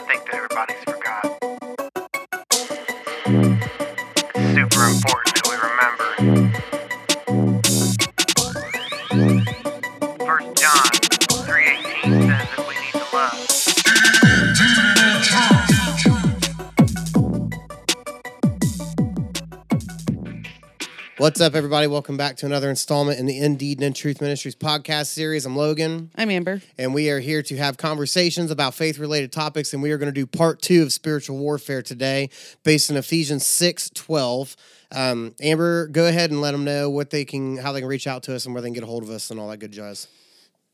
I think that everybody's forgot. It's super important What's up, everybody? Welcome back to another installment in the Indeed and in Truth Ministries podcast series. I'm Logan, I'm Amber. and we are here to have conversations about faith related topics. And we are going to do part two of spiritual warfare today, based in Ephesians 6 12. Um, Amber, go ahead and let them know what they can, how they can reach out to us and where they can get a hold of us and all that good jazz.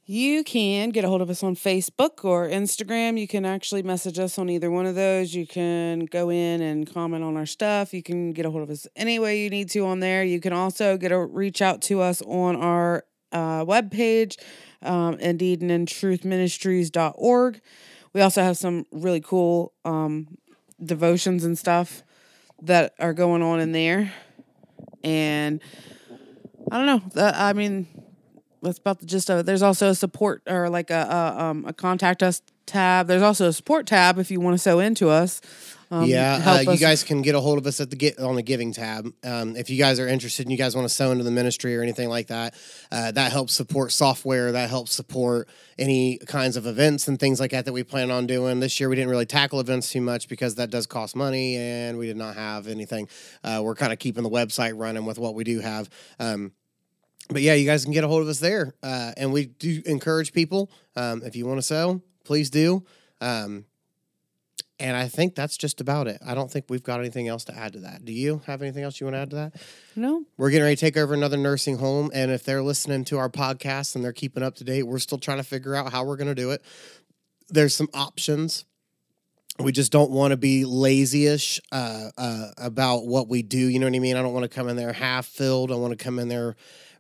You can get a hold of us on Facebook or Instagram. You can actually message us on either one of those. You can go in and comment on our stuff. You can get a hold of us any way you need to on there. You can also get a reach out to us on our uh, webpage, um, indeed and in truthministries.org. We also have some really cool um, devotions and stuff that are going on in there. And I don't know. I mean, that's about the gist of it. There's also a support or like a, a um a contact us tab. There's also a support tab if you want to sow into us. Um, yeah, uh, you us- guys can get a hold of us at the get on the giving tab. Um, if you guys are interested and you guys want to sow into the ministry or anything like that, uh, that helps support software. That helps support any kinds of events and things like that that we plan on doing. This year we didn't really tackle events too much because that does cost money and we did not have anything. Uh, we're kind of keeping the website running with what we do have. Um, but yeah, you guys can get a hold of us there. Uh, and we do encourage people um, if you want to sell, please do. Um, and I think that's just about it. I don't think we've got anything else to add to that. Do you have anything else you want to add to that? no. We're getting ready to take over another nursing home. And if they're listening to our podcast and they're keeping up to date, we're still trying to figure out how we're going to do it. There's some options. We just don't want to be lazyish uh, uh, about what we do. You know what I mean? I don't want to come in there half filled. I want to come in there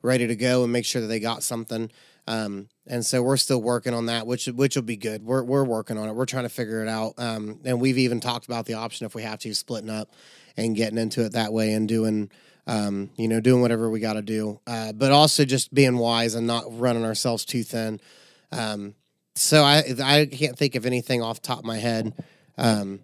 ready to go and make sure that they got something. Um, and so we're still working on that, which which will be good. We're we're working on it. We're trying to figure it out. Um, and we've even talked about the option if we have to splitting up and getting into it that way and doing um, you know doing whatever we got to do. Uh, but also just being wise and not running ourselves too thin. Um, so I I can't think of anything off top of my head um,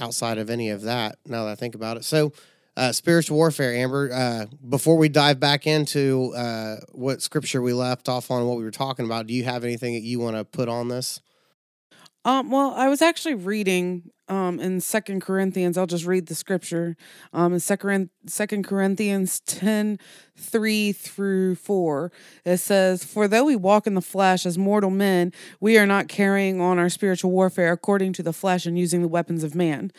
outside of any of that. Now that I think about it, so uh, spiritual warfare, Amber. Uh, before we dive back into uh, what scripture we left off on, what we were talking about, do you have anything that you want to put on this? Um. Well, I was actually reading um in Second Corinthians. I'll just read the scripture. Um, in Second Corinthians 10, 3 through four, it says, "For though we walk in the flesh as mortal men, we are not carrying on our spiritual warfare according to the flesh and using the weapons of man."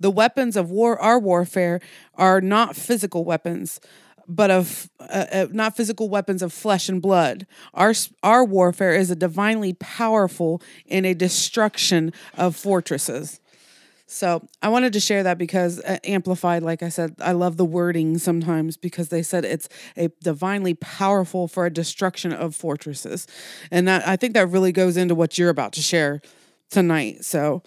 The weapons of war, our warfare, are not physical weapons, but of uh, uh, not physical weapons of flesh and blood. Our our warfare is a divinely powerful in a destruction of fortresses. So I wanted to share that because uh, amplified, like I said, I love the wording sometimes because they said it's a divinely powerful for a destruction of fortresses, and that I think that really goes into what you're about to share tonight. So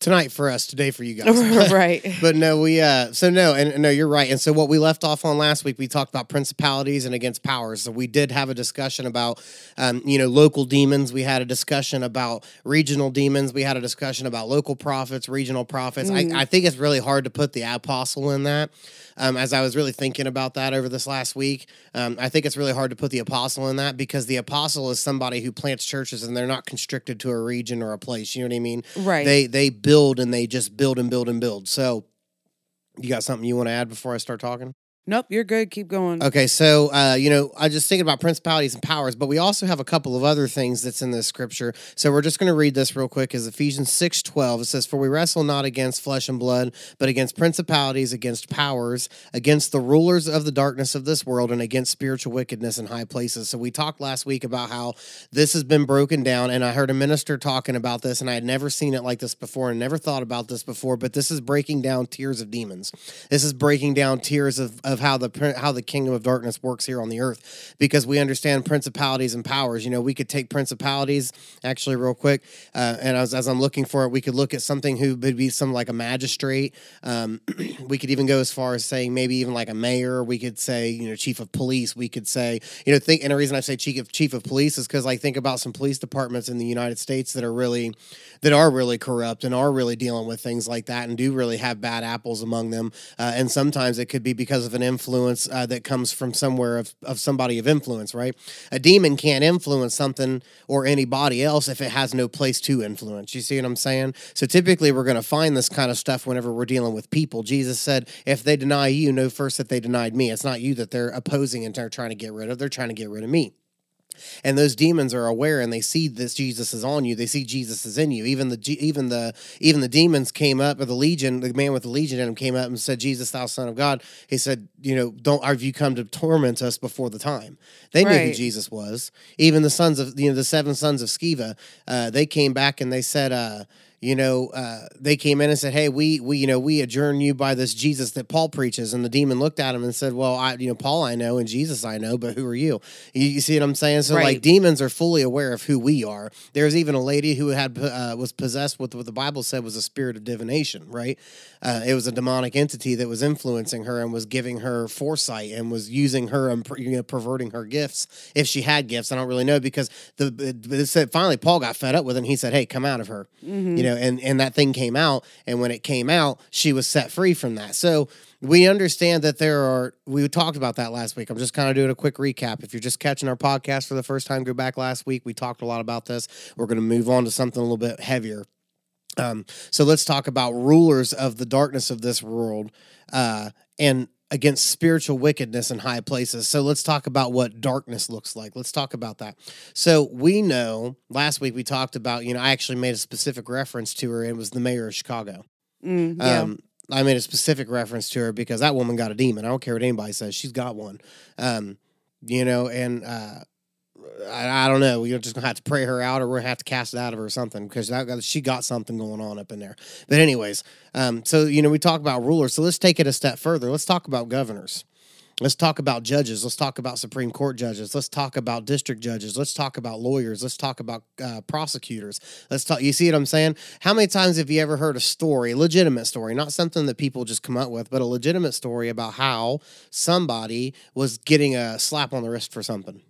Tonight for us, today for you guys. right. but no, we uh so no, and no, you're right. And so what we left off on last week, we talked about principalities and against powers. So we did have a discussion about um, you know, local demons. We had a discussion about regional demons. We had a discussion about local prophets, regional prophets. I, I think it's really hard to put the apostle in that. Um, as I was really thinking about that over this last week, um, I think it's really hard to put the apostle in that because the apostle is somebody who plants churches and they're not constricted to a region or a place. You know what I mean? Right. They they build and they just build and build and build. So, you got something you want to add before I start talking? Nope, you're good. Keep going. Okay, so uh, you know, I just thinking about principalities and powers, but we also have a couple of other things that's in this scripture. So we're just going to read this real quick. Is Ephesians six twelve? It says, "For we wrestle not against flesh and blood, but against principalities, against powers, against the rulers of the darkness of this world, and against spiritual wickedness in high places." So we talked last week about how this has been broken down, and I heard a minister talking about this, and I had never seen it like this before, and never thought about this before. But this is breaking down tiers of demons. This is breaking down tiers of, of of how the how the kingdom of darkness works here on the earth because we understand principalities and powers. You know, we could take principalities actually real quick, uh, and as, as I'm looking for it, we could look at something who would be some like a magistrate. Um, we could even go as far as saying maybe even like a mayor. We could say you know chief of police. We could say you know think. And the reason I say chief of chief of police is because I think about some police departments in the United States that are really that are really corrupt and are really dealing with things like that and do really have bad apples among them. Uh, and sometimes it could be because of an influence uh, that comes from somewhere of, of somebody of influence, right? A demon can't influence something or anybody else if it has no place to influence. You see what I'm saying? So typically we're going to find this kind of stuff whenever we're dealing with people. Jesus said, if they deny you, know first that they denied me. It's not you that they're opposing and they're trying to get rid of. They're trying to get rid of me and those demons are aware and they see this Jesus is on you. They see Jesus is in you. Even the even the even the demons came up, or the legion, the man with the legion in him came up and said, "Jesus, thou Son of God." He said, "You know, don't have you come to torment us before the time?" They knew who Jesus was. Even the sons of you know the seven sons of Sceva, uh, they came back and they said. Uh, you know, uh, they came in and said, "Hey, we, we, you know, we adjourn you by this Jesus that Paul preaches." And the demon looked at him and said, "Well, I, you know, Paul I know and Jesus I know, but who are you?" You, you see what I'm saying? So, like, demons are fully aware of who we are. There's even a lady who had uh, was possessed with what the Bible said was a spirit of divination. Right? Uh, it was a demonic entity that was influencing her and was giving her foresight and was using her and you know, perverting her gifts if she had gifts. I don't really know because the said finally Paul got fed up with it. and He said, "Hey, come out of her." You know, and and that thing came out, and when it came out, she was set free from that. So we understand that there are we talked about that last week. I'm just kind of doing a quick recap. If you're just catching our podcast for the first time go back last week. We talked a lot about this. We're going to move on to something a little bit heavier. Um, so let's talk about rulers of the darkness of this world uh, and against spiritual wickedness in high places. So let's talk about what darkness looks like. Let's talk about that. So we know last week we talked about, you know, I actually made a specific reference to her. It was the mayor of Chicago. Mm, yeah. Um, I made a specific reference to her because that woman got a demon. I don't care what anybody says; she's got one. Um, you know, and uh, I, I don't know. We're just gonna have to pray her out, or we're gonna have to cast it out of her or something because she got something going on up in there. But anyways, um, so you know, we talk about rulers. So let's take it a step further. Let's talk about governors. Let's talk about judges. Let's talk about Supreme Court judges. Let's talk about district judges. Let's talk about lawyers. Let's talk about uh, prosecutors. Let's talk. You see what I'm saying? How many times have you ever heard a story, a legitimate story, not something that people just come up with, but a legitimate story about how somebody was getting a slap on the wrist for something?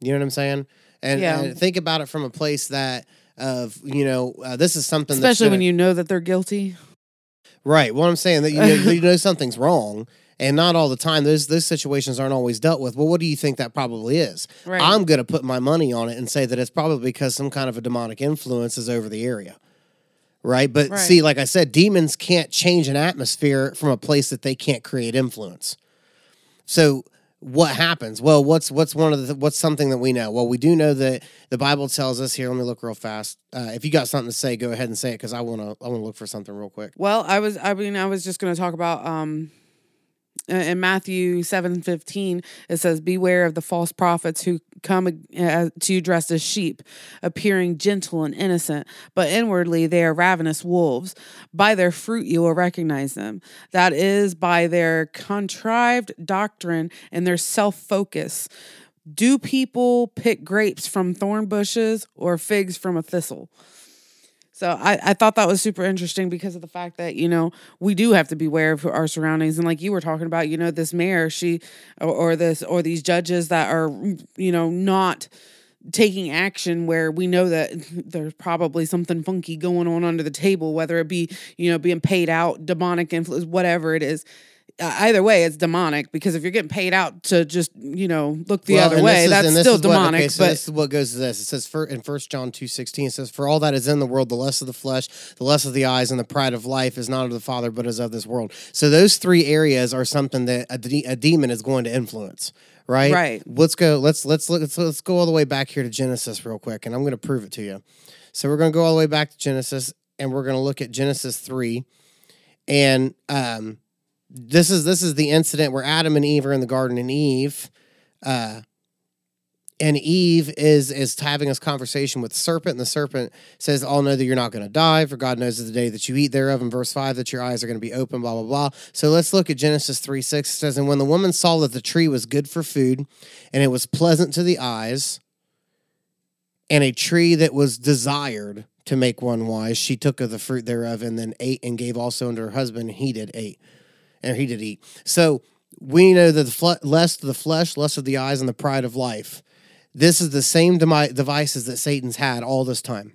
You know what I'm saying? And, Yeah. and think about it from a place that of you know uh, this is something that's Especially gonna- when you know that they're guilty. Right. Well, I'm saying that you know, you know something's wrong, and not all the time. Those those situations aren't always dealt with. Well, what do you think that probably is? Right. I'm going to put my money on it and say that it's probably because some kind of a demonic influence is over the area. Right. But Right. see, like I said, demons can't change an atmosphere from a place that they can't create influence. So what happens? Well, what's what's one of the what's something that we know? Well, we do know that the Bible tells us here. Let me look real fast. Uh, if you got something to say, go ahead and say it because I want to I want to look for something real quick. Well, I was I mean I was just going to talk about um in Matthew 7:15 it says beware of the false prophets who come uh, to you dressed as sheep appearing gentle and innocent but inwardly they are ravenous wolves. By their fruit you will recognize them. That is by their contrived doctrine and their self-focus. Do people pick grapes from thorn bushes or figs from a thistle so I, I thought that was super interesting because of the fact that, you know, we do have to be aware of our surroundings. And like you were talking about, you know, this mayor, she or, or this or these judges that are, you know, not taking action where we know that there's probably something funky going on under the table, whether it be, you know, being paid out, demonic influence, whatever it is. Uh, either way, it's demonic because if you're getting paid out to just, you know, look the Well, other way, is- that's still is what- demonic. okay, so but this is what goes to this. It says for, in First John two sixteen, it says, "For all that is in the world, the lust of the flesh, the lust of the eyes, and the pride of life is not of the Father, but is of this world." So those three areas are something that a, de- a demon is going to influence. Right. Right. Let's go. Let's let's look. Let's, let's go all the way back here to Genesis real quick, and I'm going to prove it to you. So we're going to go all the way back to Genesis, and we're going to look at Genesis three, and um, this is this is the incident where Adam and Eve are in the garden, and Eve, uh, and Eve is is having this conversation with the serpent, and the serpent says, "All know that you're not going to die, for God knows the day that you eat thereof." In verse five, that your eyes are going to be open. Blah blah blah. So let's look at Genesis three six. It says, "And when the woman saw that the tree was good for food, and it was pleasant to the eyes, and a tree that was desired to make one wise, she took of the fruit thereof, and then ate, and gave also unto her husband, and he did eat, and he did eat." So we know that the lust of the flesh, lust of the eyes, and the pride of life. This is the same devices that Satan's had all this time.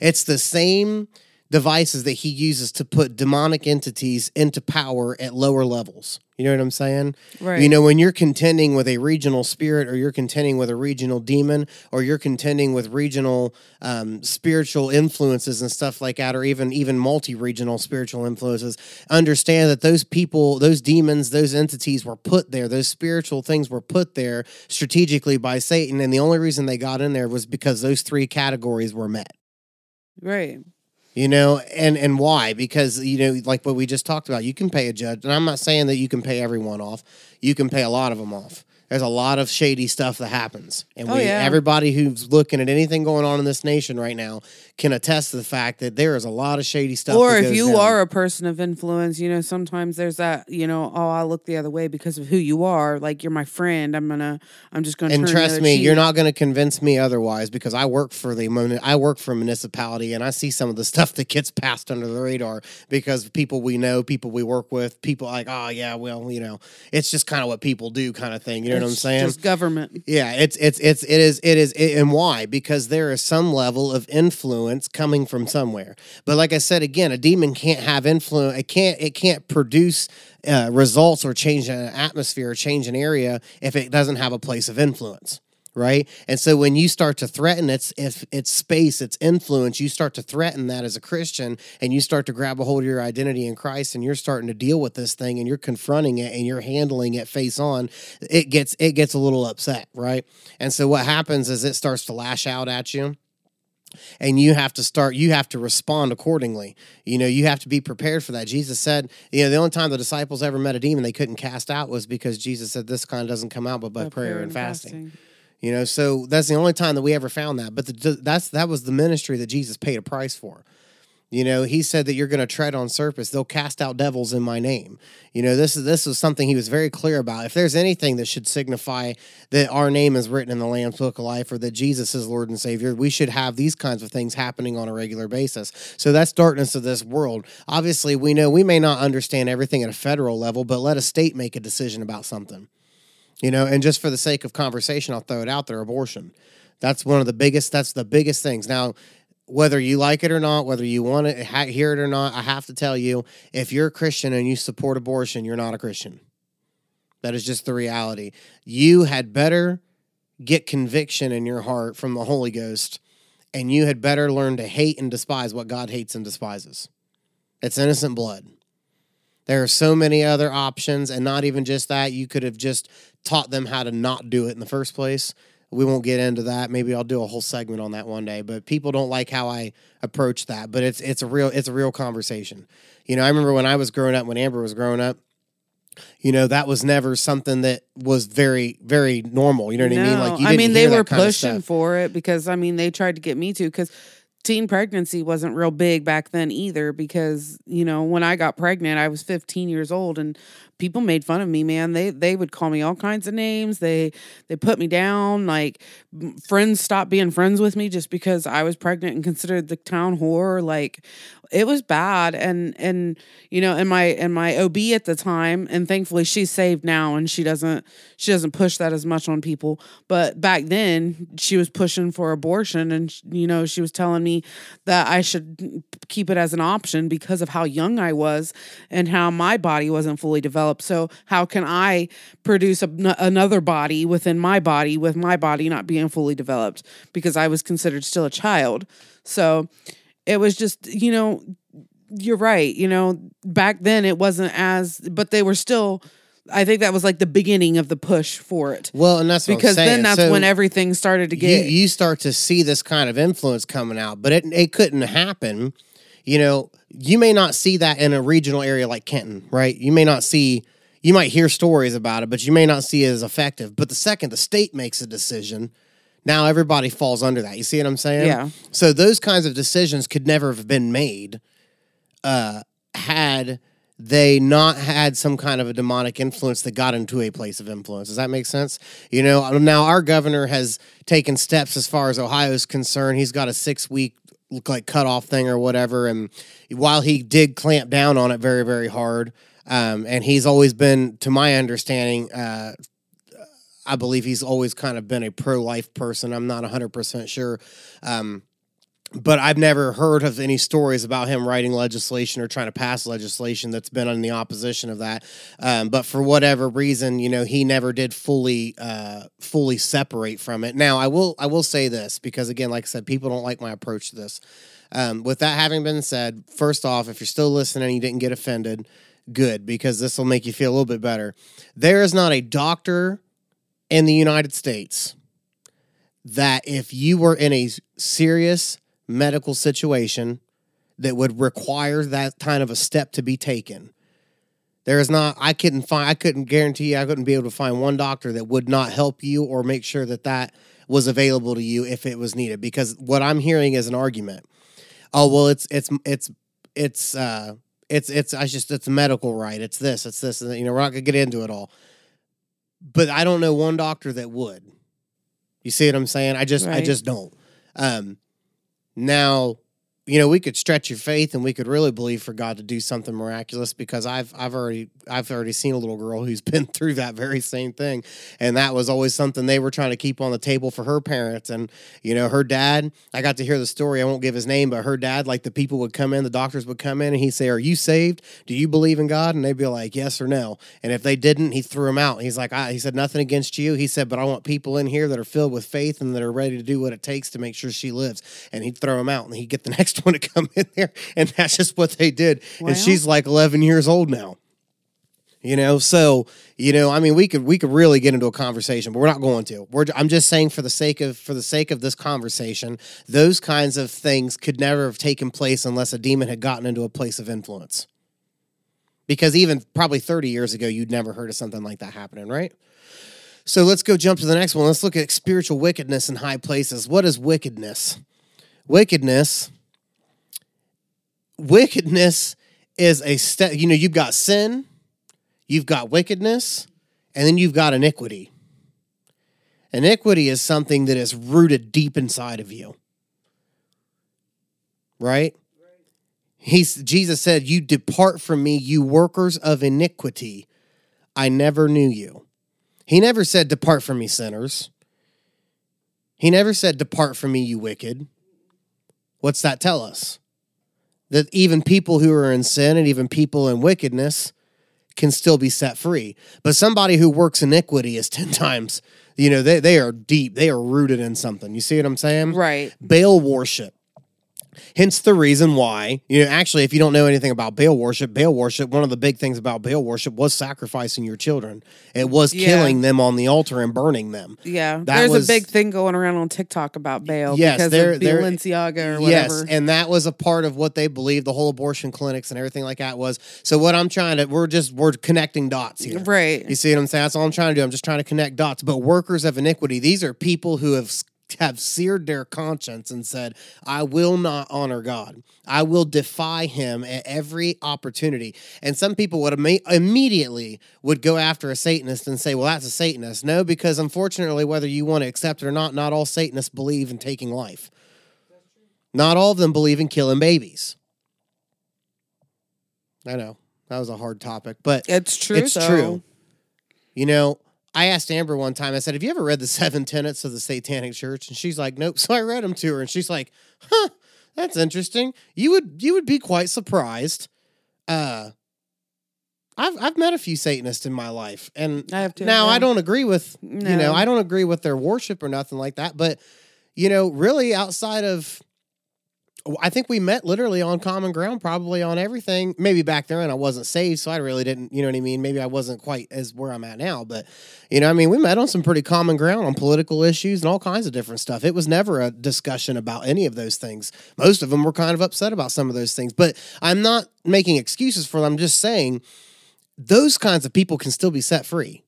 It's the same devices that he uses to put demonic entities into power at lower levels. You know what I'm saying? Right. You know, when you're contending with a regional spirit or you're contending with a regional demon or you're contending with regional um, spiritual influences and stuff like that, or even even multi-regional spiritual influences, understand that those people, those demons, those entities were put there. Those spiritual things were put there strategically by Satan. And the only reason they got in there was because those three categories were met Right. You know and and why? Because you know like what we just talked about you can pay a judge and i'm not saying that you can pay everyone off. You can pay a lot of them off there's a lot of shady stuff that happens and Oh, we yeah. everybody who's looking at anything going on in this nation right now can attest to the fact that there is a lot of shady stuff or if you down. are a person of influence, you know, sometimes there's that, you know, oh, I look the other way because of who you are. Like you're my friend. I'm gonna, I'm just gonna. and trust me, cheek. you're not going to convince me otherwise because I work for the I work for a municipality and I see some of the stuff that gets passed under the radar because people we know, people we work with, people like, oh yeah, well, you know, it's just kind of what people do, kind of thing. You know what I'm saying? Just government. Yeah, it's it's it's it is it is it, and why? Because there is some level of influence coming from somewhere. But like I said again, a demon can't have influence. It can't it can't produce uh, results or change an atmosphere or change an area if it doesn't have a place of influence. Right, and so when you start to threaten its if its space, its influence, you start to threaten that as a Christian, and you start to grab a hold of your identity in Christ, and you're starting to deal with this thing, and you're confronting it, and you're handling it face on it gets it gets a little upset, right? And so what happens is it starts to lash out at you and you have to start you have to respond accordingly you know you have to be prepared for that jesus said you know the only time the disciples ever met a demon they couldn't cast out was because jesus said this kind doesn't come out but by By prayer, and fasting. You know so that's the only time that we ever found that but the, that's that was the ministry that jesus paid a price for you know, he said that you're going to tread on serpents. They'll cast out devils in my name. You know, this is this is something he was very clear about. If there's anything that should signify that our name is written in the Lamb's Book of Life or that Jesus is Lord and Savior, we should have these kinds of things happening on a regular basis. So that's darkness of this world. Obviously, we know we may not understand everything at a federal level, but let a state make a decision about something. You know, and just for the sake of conversation, I'll throw it out there: abortion. That's one of the biggest. That's the biggest things. Now, whether you like it or not, whether you want to ha- hear it or not, I have to tell you, if you're a Christian and you support abortion, you're not a Christian. That is just the reality. You had better get conviction in your heart from the Holy Ghost, and you had better learn to hate and despise what God hates and despises. It's innocent blood. There are so many other options, and not even just that. You could have just taught them how to not do it in the first place. We won't get into that. Maybe I'll do a whole segment on that one day. But people don't like how I approach that. But it's it's a real it's a real conversation. You know, I remember when I was growing up, when Amber was growing up, you know, that was never something that was very very normal. You know what I mean? Like you I mean, they were pushing for it because I mean, they tried to get me to because teen pregnancy wasn't real big back then either. Because you know, when I got pregnant, I was 15 years old, and people made fun of me. Man, they they would call me all kinds of names. They they put me down. Like friends stopped being friends with me just because I was pregnant and considered the town whore. Like it was bad and and you know and my and my ob at the time and thankfully she's saved now and she doesn't she doesn't push that as much on people but back then she was pushing for abortion and you know she was telling me that i should keep it as an option because of how young i was and how my body wasn't fully developed so how can i produce a, another body within my body with my body not being fully developed? Because i was considered still a child. So it was just you know you're right you know back then it wasn't as but they were still i think that was like the beginning of the push for it. Well, and that's what I'm because then that's So- when everything started to you, get you start to see this kind of influence coming out, but it it couldn't happen. You know, you may not see that in a regional area like Kenton, right? You may not see you might hear stories about it, but you may not see it as effective. But the second the state makes a decision, now everybody falls under that. You see what I'm saying? Yeah. So those kinds of decisions could never have been made uh, had they not had some kind of a demonic influence that got into a place of influence. Does that make sense? You know, now our governor has taken steps as far as Ohio is concerned. He's got a six week like cutoff thing or whatever, and while he did clamp down on it very very hard, um, and he's always been, to my understanding, uh, I believe he's always kind of been a pro life person. I'm not 100% sure. Um, but I've never heard of any stories about him writing legislation or trying to pass legislation that's been in the opposition of that. Um, but for whatever reason, you know, he never did fully uh, fully separate from it. Now, I will I will say this because again, like I said, people don't like my approach to this. Um, with that having been said, first off, if you're still listening and you didn't get offended, good because this will make you feel a little bit better. There is not a doctor in the United States that if you were in a serious medical situation that would require that kind of a step to be taken. There is not I couldn't find I couldn't guarantee you I couldn't be able to find one doctor that would not help you or make sure that that was available to you if it was needed because what I'm hearing is an argument. Oh, well it's it's it's it's uh it's it's I just it's medical right. It's this, it's this, and you know, we're not gonna get into it all. But I don't know one doctor that would. You see what I'm saying? I just I just don't. Um now, you know, we could stretch your faith and we could really believe for God to do something miraculous because I've I've already I've already seen a little girl who's been through that very same thing. And that was always something they were trying to keep on the table for her parents. And, you know, her dad, I got to hear the story. I won't give his name, but her dad, like the people would come in, the doctors would come in and he'd say, Are you saved? Do you believe in God? And they'd be like, Yes or no. And if they didn't, he threw them out. He's like, he said, Nothing against you. He said, But I want people in here that are filled with faith and that are ready to do what it takes to make sure she lives. And he'd throw them out and he'd get the next one to come in there. And that's just what they did. Wow. And she's like 11 years old now. You know, so you know, I mean, we could we could really get into a conversation, but we're not going to. We're I'm just saying for the sake of for the sake of this conversation, those kinds of things could never have taken place unless a demon had gotten into a place of influence. Because even probably 30 years ago, you'd never heard of something like that happening, right? So let's go jump to the next one. Let's look at spiritual wickedness in high places. What is wickedness? Wickedness. Wickedness is a step. You know, you've got sin, you've got wickedness, and then you've got iniquity. Iniquity is something that is rooted deep inside of you. Right? He's Jesus said, You depart from me, you workers of iniquity. I never knew you. He never said, Depart from me, sinners. He never said, Depart from me, you wicked. What's that tell us? That even people who are in sin and even people in wickedness can still be set free. But somebody who works iniquity is 10 times, you know, they, they are deep, they are rooted in something. You see what I'm saying? Right. Baal worship. Hence the reason why, you know, actually, if you don't know anything about Baal worship, Baal worship, one of the big things about Baal worship was sacrificing your children. It was Yeah. killing them on the altar and burning them. Yeah. That There's was- a big thing going around on TikTok about Baal Yes, because there- of Balenciaga or Yes, whatever. and that was a part of what they believed the whole abortion clinics and everything like that was. So what I'm trying to, we're just we're connecting dots here. Right. You see what I'm saying? That's all I'm trying to do. I'm just trying to connect dots. But workers of iniquity, these are people who have have seared their conscience and said, "I will not honor God. I will defy Him at every opportunity." And some people would imme- immediately would go after a Satanist and say, "Well, that's a Satanist." No, because unfortunately, whether you want to accept it or not, not all Satanists believe in taking life. Not all of them believe in killing babies. I know that was a hard topic, but it's true. it's though. true. You know, I asked Amber one time, I said, Have you ever read the seven tenets of the Satanic Church? And she's like, Nope. So I read them to her and she's like, Huh, that's interesting. You would you would be quite surprised. Uh I've I've met a few Satanists in my life. And I have too, now I don't agree with you know, I don't agree with their worship or nothing like that. But, you know, really outside of I think we met literally on common ground, probably on everything. Maybe back then I wasn't saved, so I really didn't, you know what I mean? Maybe I wasn't quite as where I'm at now, but you know, I mean, we met on some pretty common ground on political issues and all kinds of different stuff. It was never a discussion about any of those things. Most of them were kind of upset about some of those things, but I'm not making excuses for them. I'm just saying those kinds of people can still be set free.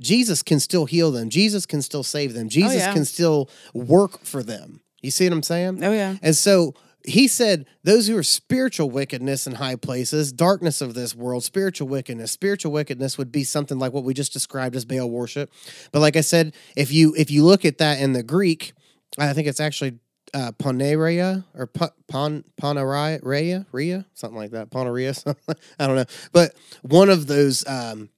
Jesus can still heal them. Jesus can still save them. Jesus yeah. can still work for them. You see what I'm saying? Oh yeah. And so he said, Those who are spiritual wickedness in high places, darkness of this world, spiritual wickedness. Spiritual wickedness would be something like what we just described as Baal worship. But like I said, if you if you look at that in the Greek, I think it's actually uh, or Pon Pon Poneria, Ria, something like that. Poneria, I don't know. But one of those, um,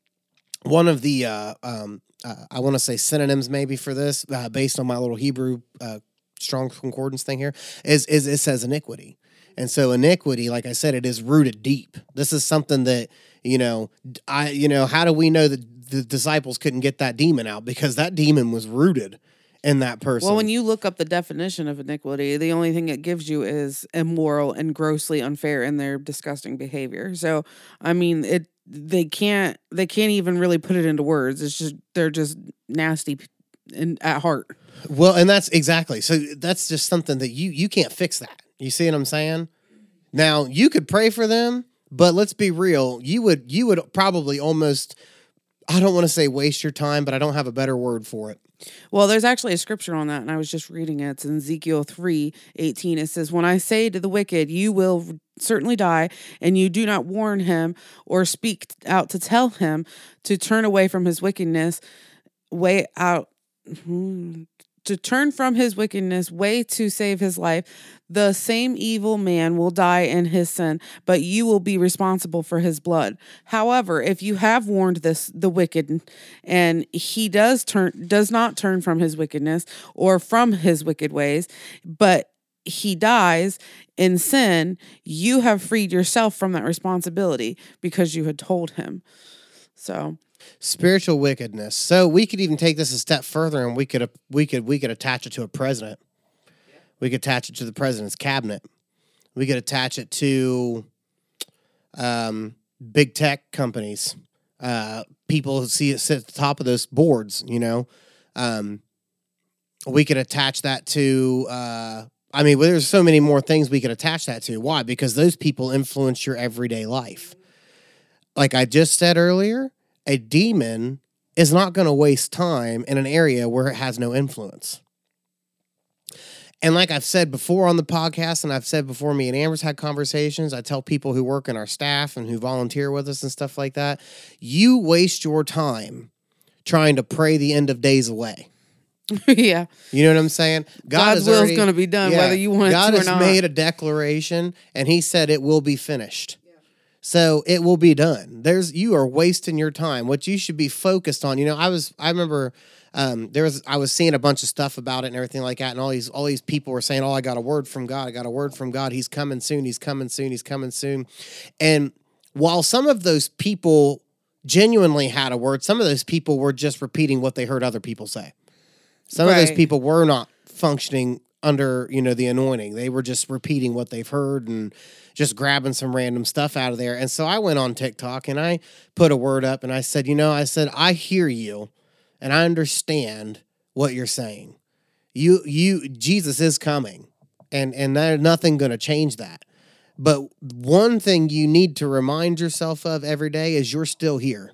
one of the, uh, um, uh, I want to say synonyms maybe for this, uh, based on my little Hebrew uh, strong concordance thing here, is is it says iniquity. And so iniquity, like I said, it is rooted deep. This is something that you know, I you know, how do we know that the disciples couldn't get that demon out because that demon was rooted in that person. Well, when you look up the definition of iniquity, the only thing it gives you is immoral and grossly unfair in their disgusting behavior. So, I mean, it they can't they can't even really put it into words. It's just they're just nasty in, at heart. Well, and that's exactly. So that's just something that you you can't fix that. You see what I'm saying? Now, you could pray for them, but let's be real, you would you would probably almost I don't want to say waste your time, but I don't have a better word for it. Well, there's actually a scripture on that, and I was just reading it. It's in Ezekiel 3 18. It says, When I say to the wicked, You will certainly die, and you do not warn him or speak out to tell him to turn away from his wickedness, way out. Hmm, To turn from his wickedness, way to save his life, the same evil man will die in his sin, but you will be responsible for his blood. However, if you have warned this the wicked, and he does turn does not turn from his wickedness or from his wicked ways, but he dies in sin, you have freed yourself from that responsibility because you had told him. So, Spiritual wickedness. So we could even take this a step further, and we could we could we could attach it to a president. We could attach it to the president's cabinet. We could attach it to um, big tech companies, uh, people who see it sit at the top of those boards. You know, um, we could attach that to. Uh, I mean, well, there's so many more things we could attach that to. Why? Because those people influence your everyday life. Like I just said earlier, a demon is not going to waste time in an area where it has no influence. And like I've said before on the podcast, and I've said before, me and Amber's had conversations. I tell people who work in our staff and who volunteer with us and stuff like that, you waste your time trying to pray the end of days away. yeah, You know what I'm saying? God God's is going to be done yeah, whether you want it God to or not. God has made a declaration, and He said it will be finished. So it will be done. There's you are wasting your time. What you should be focused on. You know, I was I remember um, there was I was seeing a bunch of stuff about it and everything like that, and all these all these people were saying, "Oh, I got a word from God. I got a word from God. He's coming soon. He's coming soon. He's coming soon." And while some of those people genuinely had a word, some of those people were just repeating what they heard other people say. Some of those people were not functioning under, you know, the anointing. They were just repeating what they've heard and just grabbing some random stuff out of there. And so I went on TikTok and I put a word up and I said, you know, I said, I hear you and I understand what you're saying. You you Jesus is coming. And and there's nothing gonna change that. But one thing you need to remind yourself of every day is you're still here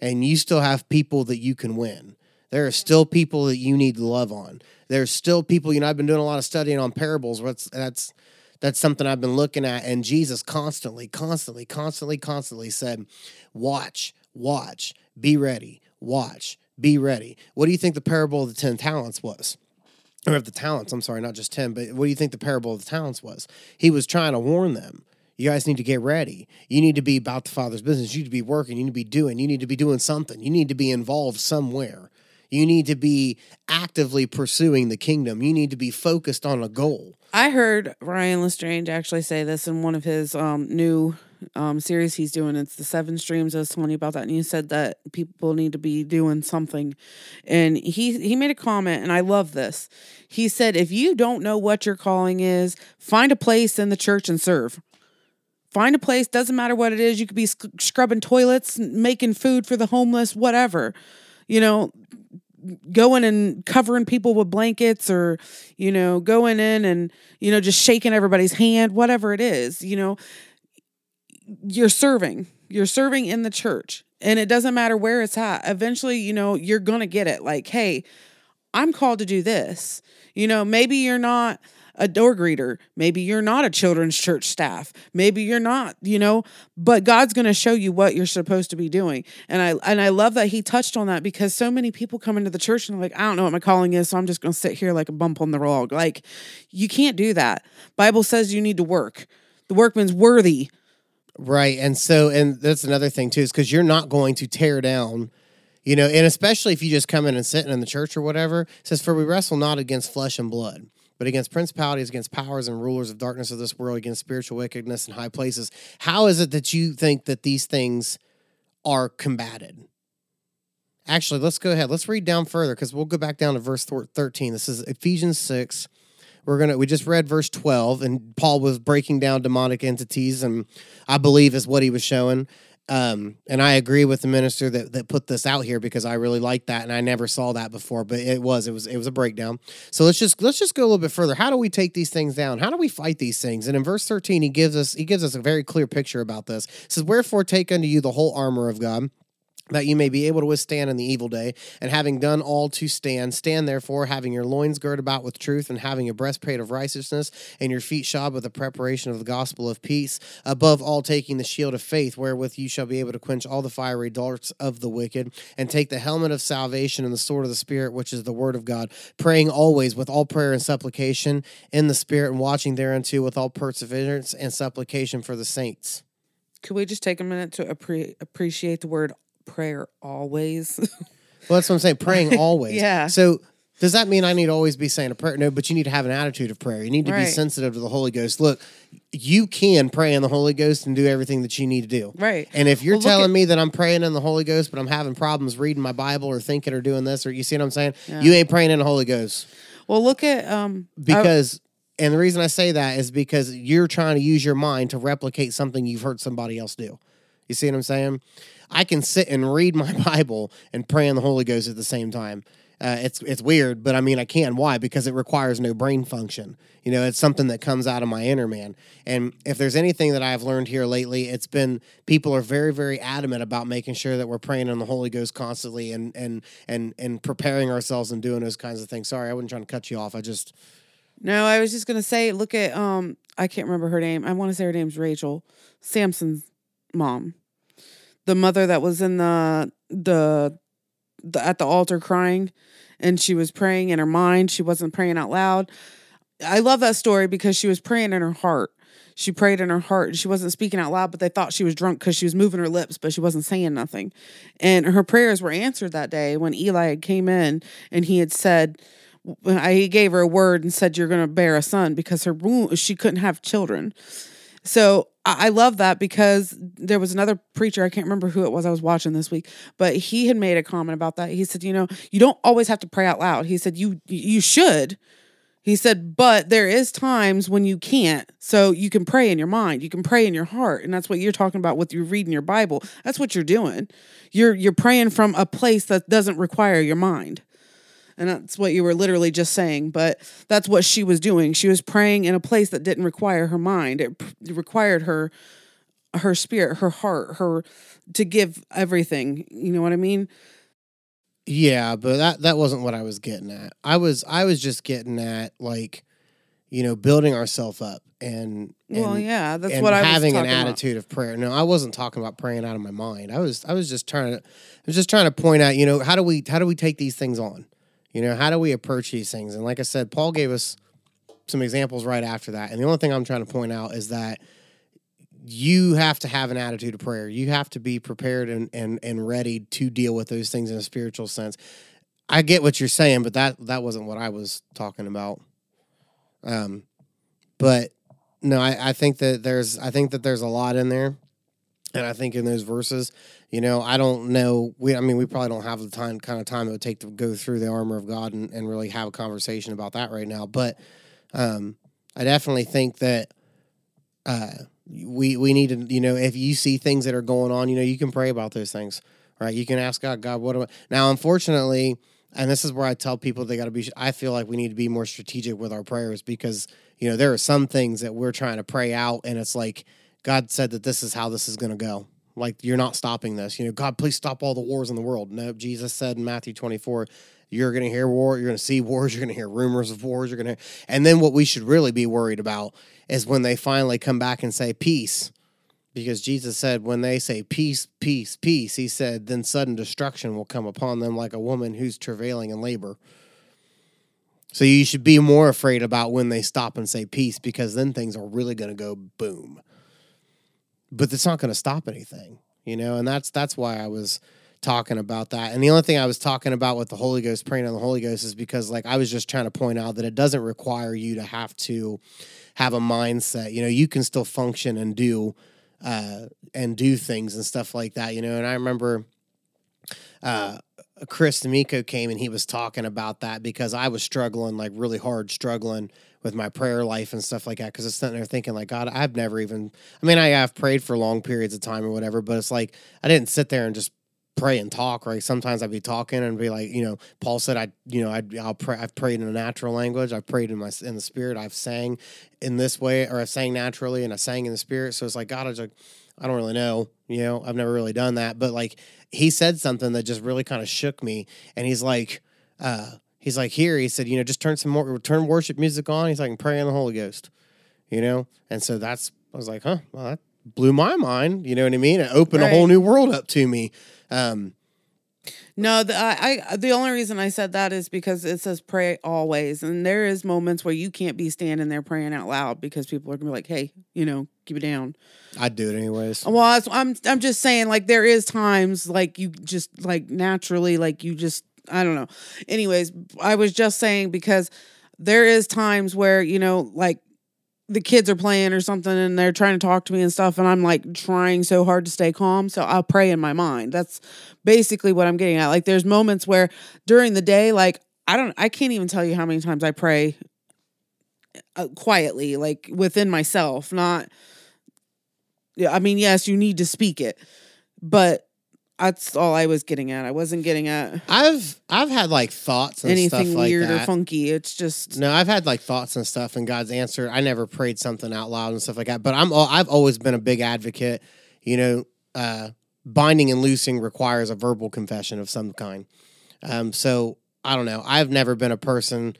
and you still have people that you can win. There are still people that you need to love on. There's still people, you know, I've been doing a lot of studying on parables. What's that's that's something I've been looking at. And Jesus constantly, constantly, constantly, constantly said, Watch, watch, be ready, watch, be ready. What do you think the parable of the ten talents was? Or of the talents, I'm sorry, not just 10, but what do you think the parable of the talents was? He was trying to warn them. You guys need to get ready. You need to be about the Father's business. You need to be working. You need to be doing. You need to be doing something. You need to be involved somewhere. You need to be actively pursuing the kingdom. You need to be focused on a goal. I heard Ryan LeStrange actually say this in one of his um, new um, series he's doing. It's the Seven Streams. I was telling you about that, and he said that people need to be doing something. And he he made a comment, and I love this. He said, "If you don't know what your calling is, find a place in the church and serve." Find a place, doesn't matter what it is. You could be sc- scrubbing toilets, making food for the homeless, whatever. You know, going and covering people with blankets or you know going in and you know just shaking everybody's hand whatever it is you know you're serving. You're serving in the church. And it doesn't matter where it's at. Eventually, you know, you're to get it. Like, hey, I'm called to do this. You know, maybe you're not a door greeter. Maybe you're not a children's church staff. Maybe you're not, you know, but God's going to show you what you're supposed to be doing. And I and I love that he touched on that because so many people come into the church and like, I don't know what my calling is, so I'm just going to sit here like a bump on the log. Like you can't do that. Bible says you need to work. The workman's worthy. Right. And so, and that's another thing too, is because you're not going to tear down, you know, and especially if you just come in and sitting in the church or whatever, it says, For we wrestle not against flesh and blood, but against principalities, against powers and rulers of darkness of this world, against spiritual wickedness in high places. How is it that you think that these things are combated? Actually, let's go ahead. Let's read down further because we'll go back down to verse 13. This is Ephesians 6. We're gonna we just read verse 12, and Paul was breaking down demonic entities, and I believe is what he was showing. Um, and I agree with the minister that that put this out here because I really like that, and I never saw that before. But it was it was it was a breakdown. So let's just let's just go a little bit further. How do we take these things down? How do we fight these things? And in verse thirteen, he gives us he gives us a very clear picture about this. It says, "Wherefore take unto you the whole armor of God." That you may be able to withstand in the evil day, and having done all to stand, stand therefore, having your loins girt about with truth, and having a breastplate of righteousness, and your feet shod with the preparation of the gospel of peace, above all taking the shield of faith, wherewith you shall be able to quench all the fiery darts of the wicked, and take the helmet of salvation and the sword of the Spirit, which is the word of God, praying always with all prayer and supplication in the Spirit, and watching thereunto with all perseverance and supplication for the saints. Could we just take a minute to appre- appreciate the word prayer always? Well, that's what I'm saying. Praying always. Yeah. So does that mean I need to always be saying a prayer? No, but you need to have an attitude of prayer. You need to be sensitive to the Holy Ghost. Look, you can pray in the Holy Ghost and do everything that you need to do. Right. And if you're Well, telling at- me that I'm praying in the Holy Ghost, but I'm having problems reading my Bible or thinking or doing this, or you see what I'm saying? Yeah. You ain't praying in the Holy Ghost. well, look at um I- Because and the reason I say that is because you're trying to use your mind to replicate something you've heard somebody else do. You see what I'm saying? I can sit and read my Bible and pray in the Holy Ghost at the same time. Uh, it's it's weird, but I mean I can. Why? Because it requires no brain function. You know, it's something that comes out of my inner man. And if there's anything that I've learned here lately, it's been people are very very adamant about making sure that we're praying in the Holy Ghost constantly and and and and preparing ourselves and doing those kinds of things. Sorry, I wasn't trying to cut you off. I just No, I was just gonna say, look at um, I can't remember her name. I want to say her name's Rachel, Samson's mom, the mother that was in the the, the at the altar crying, and she was praying in her mind. She wasn't praying out loud. I love that story because she was praying in her heart. She prayed in her heart and she wasn't speaking out loud, but they thought she was drunk because she was moving her lips, but she wasn't saying nothing. And her prayers were answered that day when Eli had came in and he had said, he gave her a word and said, You're going to bear a son because her womb, she couldn't have children. So I love that because there was another preacher, I can't remember who it was I was watching this week, but he had made a comment about that. He said, You know, you don't always have to pray out loud. He said, You you should. He said, but there is times when you can't. So you can pray in your mind, you can pray in your heart. And that's what you're talking about with you reading your Bible. That's what you're doing. You're you're praying from a place that doesn't require your mind. And that's what you were literally just saying. But that's what she was doing. She was praying in a place that didn't require her mind. It required her her spirit, her heart, her to give everything. You know what I mean? Yeah, but that that wasn't what I was getting at. I was I was just getting at like, you know, building ourselves up and, well, yeah, that's and what I was having an talking about. attitude of prayer. No, I wasn't talking about praying out of my mind. I was I was just trying to I was just trying to point out, you know, how do we how do we take these things on? You know, how do we approach these things? And like I said, Paul gave us some examples right after that. And the only thing I'm trying to point out is that you have to have an attitude of prayer. You have to be prepared and and and ready to deal with those things in a spiritual sense. I get what you're saying, but that that wasn't what I was talking about. Um, but no, I, I think that there's I think that there's a lot in there, and I think in those verses, you know, I don't know. We I mean, we probably don't have the time kind of time it would take to go through the armor of God and, and really have a conversation about that right now. But um, I definitely think that uh, we we need to you know if you see things that are going on, you know, you can pray about those things, right? You can ask God, God, what do I now? Unfortunately, and this is where I tell people they got to be. I feel like we need to be more strategic with our prayers because you know there are some things that we're trying to pray out, and it's like God said that this is how this is going to go. Like you're not stopping this. You know, God, please stop all the wars in the world. No, Jesus said in Matthew 24, you're going to hear war, you're going to see wars, you're going to hear rumors of wars, you're going to And then what we should really be worried about is when they finally come back and say peace. Because Jesus said when they say peace, peace, peace, he said then sudden destruction will come upon them like a woman who's travailing in labor. So you should be more afraid about when they stop and say peace because then things are really going to go boom but it's not going to stop anything, you know. And that's that's why I was talking about that. And the only thing I was talking about with the Holy Ghost, praying on the Holy Ghost, is because like I was just trying to point out that it doesn't require you to have to have a mindset. You know, you can still function and do uh, and do things and stuff like that. You know, and I remember. Uh, Chris D'Amico came and he was talking about that because I was struggling like really hard, struggling with my prayer life and stuff like that. Because I was sitting there thinking, like, God, I've never even, I mean, I have prayed for long periods of time or whatever, but it's like I didn't sit there and just pray and talk. Right? Sometimes I'd be talking and be like, you know, Paul said, I, you know, I, I'll pray. I've prayed in a natural language. I've prayed in my in the spirit. I've sang in this way, or I sang naturally, and I sang in the spirit. So it's like God, I was like, I don't really know. You know, I've never really done that, but like he said something that just really kind of shook me, and he's like. uh he's like, here, he said, you know, just turn some more, turn worship music on. He's like, and pray in the Holy Ghost, you know? And so that's, I was like, huh, well, that blew my mind. You know what I mean? It opened Right. a whole new world up to me. Um, No, the, I, I the only reason I said that is because it says pray always, and there is moments where you can't be standing there praying out loud because people are gonna be like, "Hey, you know, keep it down." I'd do it anyways. Well, I'm I'm just saying, like there is times like you just like naturally, like you just I don't know. Anyways, I was just saying because there is times where you know like the kids are playing or something and they're trying to talk to me and stuff and I'm like trying so hard to stay calm so I'll pray in my mind. That's basically what I'm getting at. Like there's moments where during the day like I don't I can't even tell you how many times I pray uh, quietly like within myself, not I mean yes, you need to speak it. But that's all I was getting at. I wasn't getting at I've, I've had like thoughts and anything stuff like weird or funky. It's just No, I've had like thoughts and stuff, and God's answered. I never prayed something out loud and stuff like that. But I'm al- I've always been a big advocate. You know, uh, binding and loosing requires a verbal confession of some kind. Um, so I don't know. I've never been a person,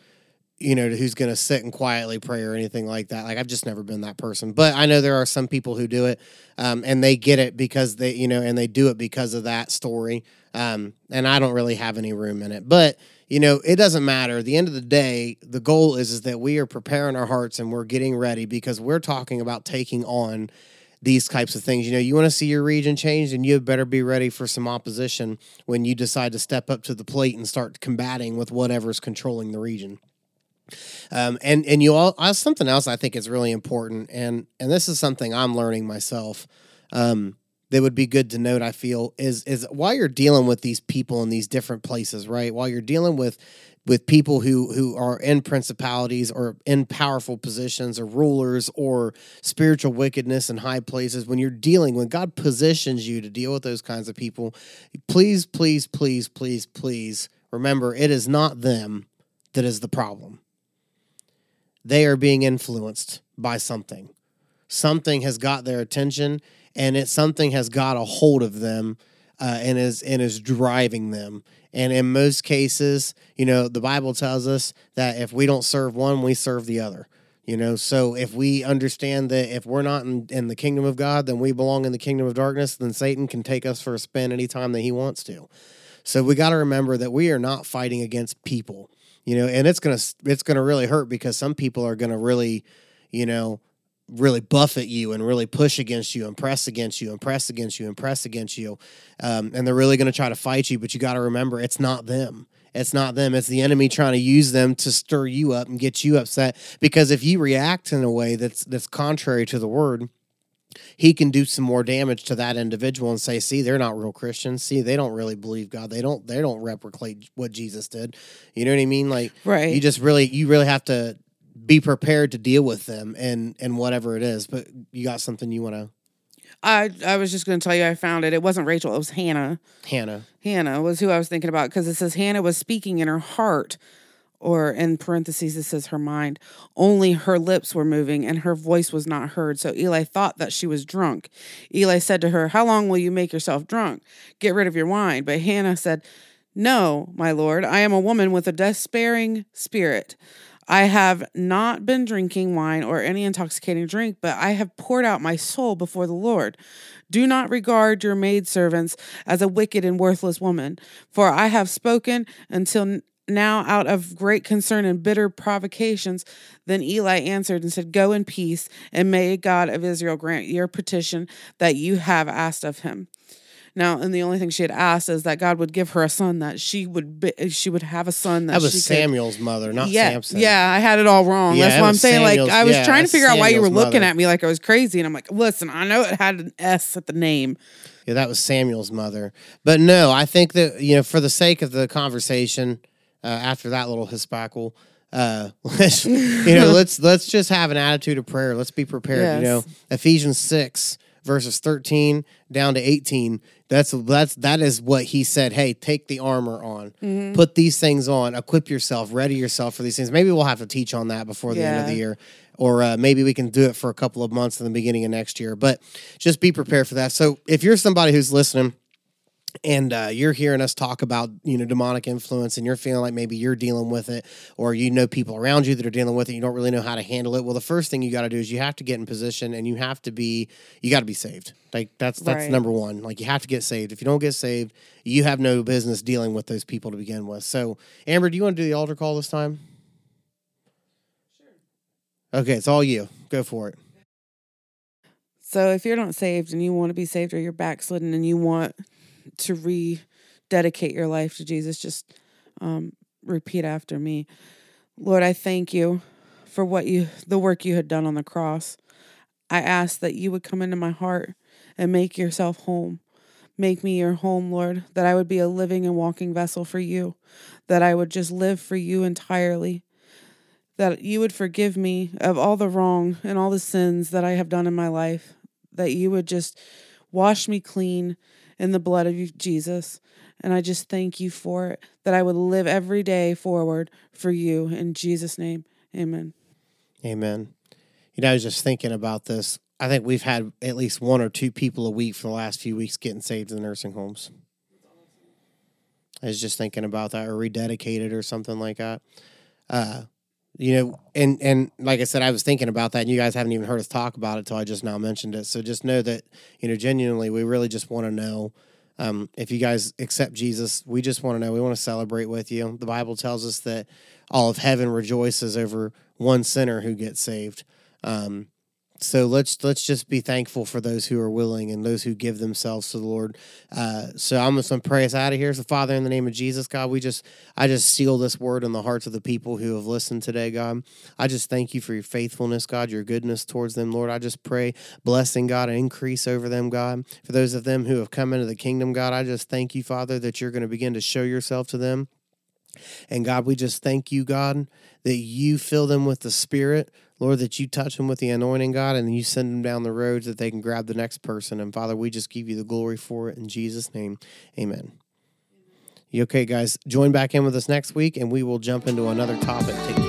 you know, who's going to sit and quietly pray or anything like that. Like I've just never been that person. But I know there are some people who do it, um, and they get it because they, you know, and they do it because of that story. Um, and I don't really have any room in it, but you know, it doesn't matter. At the end of the day, the goal is is that we are preparing our hearts and we're getting ready because we're talking about taking on these types of things. You know, you want to see your region change, and you better be ready for some opposition when you decide to step up to the plate and start combating with whatever's controlling the region. Um, and and you all uh, something else I think is really important, and and this is something I'm learning myself. Um, that would be good to note. I feel is is while you're dealing with these people in these different places, right? While you're dealing with with people who who are in principalities or in powerful positions or rulers or spiritual wickedness in high places when you're dealing when God positions you to deal with those kinds of people please please please please please remember it is not them that is the problem they are being influenced by something something has got their attention and it something has got a hold of them uh, and is and is driving them and in most cases, you know, the Bible tells us that if we don't serve one, we serve the other. You know, so if we understand that if we're not in, in the kingdom of God, then we belong in the kingdom of darkness, then Satan can take us for a spin anytime that he wants to. So we got to remember that we are not fighting against people, you know, and it's to it's to really hurt because some people are to really, you know, really buffet you and really push against you and press against you and press against you and press against you. Um, and they're really to try to fight you, but you got to remember it's not them. It's not them. It's the enemy trying to use them to stir you up and get you upset. Because if you react in a way that's that's contrary to the word, he can do some more damage to that individual and say, "See, they're not real Christians. See, they don't really believe God. They don't. They don't replicate what Jesus did. You know what I mean? Like, right. you just really, you really have to be prepared to deal with them and and whatever it is. But you got something you want to, I I was just going to tell you I found it. It wasn't Rachel. It was Hannah. Hannah. Hannah was who I was thinking about because it says Hannah was speaking in her heart or in parentheses it says her mind. Only her lips were moving and her voice was not heard. So eli thought that she was drunk. Eli said to her how long will you make yourself drunk? Get rid of your wine. But hannah said no my lord i am a woman with a despairing spirit. I have not been drinking wine or any intoxicating drink, but I have poured out my soul before the Lord. Do not regard your maidservants as a wicked and worthless woman, for I have spoken until now out of great concern and bitter provocations. Then Eli answered and said, Go in peace, and may God of Israel grant your petition that you have asked of him. Now, and the only thing she had asked is that God would give her a son that she would be, she would have a son that, That was she could- Samuel's mother, not yeah, Samson. yeah, I had it all wrong. Yeah, That's what I'm saying. Samuel's- like I was yeah, trying to figure out why you were Samuel's looking at me like I was crazy, and I'm like, listen, I know it had an S at the name. Yeah, that was Samuel's mother. But no, I think that you know, for the sake of the conversation, uh, after that little hispackle, uh, let's, you know, let's let's just have an attitude of prayer. Let's be prepared. You know, Ephesians six verses thirteen down to eighteen. That's that's that is what he said. Hey, take the armor on, Mm-hmm. put these things on, equip yourself, ready yourself for these things. Maybe we'll have to teach on that before the end of the year. Or uh, maybe we can do it for a couple of months in the beginning of next year. But just be prepared for that. So if you're somebody who's listening and uh, you're hearing us talk about you know demonic influence and you're feeling like maybe you're dealing with it or you know people around you that are dealing with it you don't really know how to handle it. Well the first thing you got to do is you have to get in position and you have to be you got to be saved. Like that's that's Right. number one. Like you have to get saved. If you don't get saved you have no business dealing with those people to begin with. So amber do you want to do the altar call this time? Sure. Okay it's all you. Go for it. So if you're not saved and you want to be saved, or you're backslidden and you want to rededicate your life to Jesus, just um, repeat after me. Lord, I thank you for what you, the work you had done on the cross. I ask that you would come into my heart and make yourself home. Make me your home, Lord, that I would be a living and walking vessel for you, that I would just live for you entirely, that you would forgive me of all the wrong and all the sins that I have done in my life, that you would just wash me clean in the blood of Jesus. And I just thank you for it, that I would live every day forward for you. In Jesus' name, amen. Amen. You know, I was just thinking about this. I think we've had at least one or two people a week for the last few weeks getting saved in the nursing homes. I was just thinking about that or rededicated or something like that. Uh, you know, and and like I said, I was thinking about that, and you guys haven't even heard us talk about it till I just now mentioned it. So just know that you know, genuinely, we really just want to know um, if you guys accept Jesus. We just want to know. We want to celebrate with you. The Bible tells us that all of heaven rejoices over one sinner who gets saved. Um, so let's let's just be thankful for those who are willing and those who give themselves to the Lord. Uh, so I'm just gonna pray us out of here. So Father, in the name of Jesus, God, we just I just seal this word in the hearts of the people who have listened today, God. I just thank you for your faithfulness, God, your goodness towards them, Lord. I just pray blessing, God, increase over them, God. For those of them who have come into the kingdom, God, I just thank you, Father, that you're going to begin to show yourself to them. And God, we just thank you, God, that you fill them with the Spirit. Lord, that you touch them with the anointing, God, and you send them down the roads that they can grab the next person. And Father, we just give you the glory for it in Jesus' name. Amen. You okay, guys? Join back in with us next week, and we will jump into another topic. Take